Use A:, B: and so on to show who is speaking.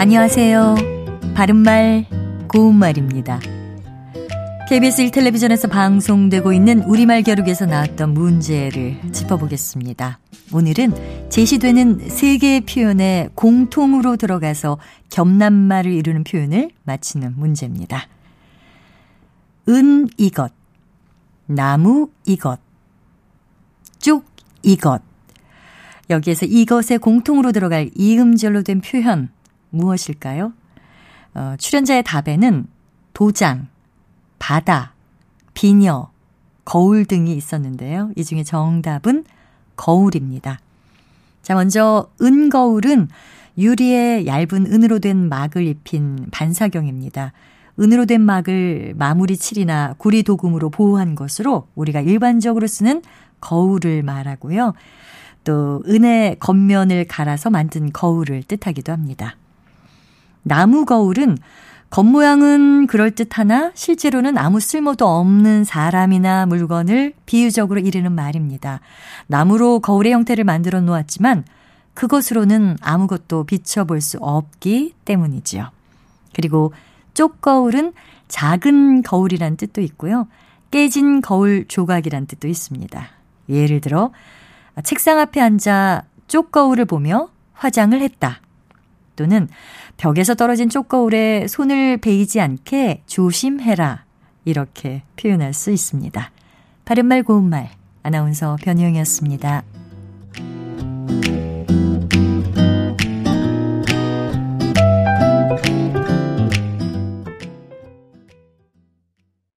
A: 안녕하세요. 바른말, 고운말입니다. KBS 1텔레비전에서 방송되고 있는 우리말 겨루기에서 나왔던 문제를 짚어보겠습니다. 오늘은 제시되는 세 개의 표현에 공통으로 들어가서 겹낱말을 이루는 표현을 맞히는 문제입니다. 은 이것, 나무 이것, 쭉 이것. 여기에서 이것에 공통으로 들어갈 이음절로 된 표현 무엇일까요? 어, 출연자의 답에는 도장, 바다, 비녀, 거울 등이 있었는데요. 이 중에 정답은 거울입니다. 자, 먼저 은거울은 유리에 얇은 은으로 된 막을 입힌 반사경입니다. 은으로 된 막을 마무리 칠이나 구리 도금으로 보호한 것으로 우리가 일반적으로 쓰는 거울을 말하고요. 또 은의 겉면을 갈아서 만든 거울을 뜻하기도 합니다. 나무 거울은 겉모양은 그럴듯하나 실제로는 아무 쓸모도 없는 사람이나 물건을 비유적으로 이르는 말입니다. 나무로 거울의 형태를 만들어 놓았지만 그것으로는 아무것도 비춰볼 수 없기 때문이지요. 그리고 쪽거울은 작은 거울이란 뜻도 있고요. 깨진 거울 조각이란 뜻도 있습니다. 예를 들어 책상 앞에 앉아 쪽거울을 보며 화장을 했다. 또는 벽에서 떨어진 쪽거울에 손을 베이지 않게 조심해라. 이렇게 표현할 수 있습니다. 바른말 고운말 아나운서 변희영이었습니다.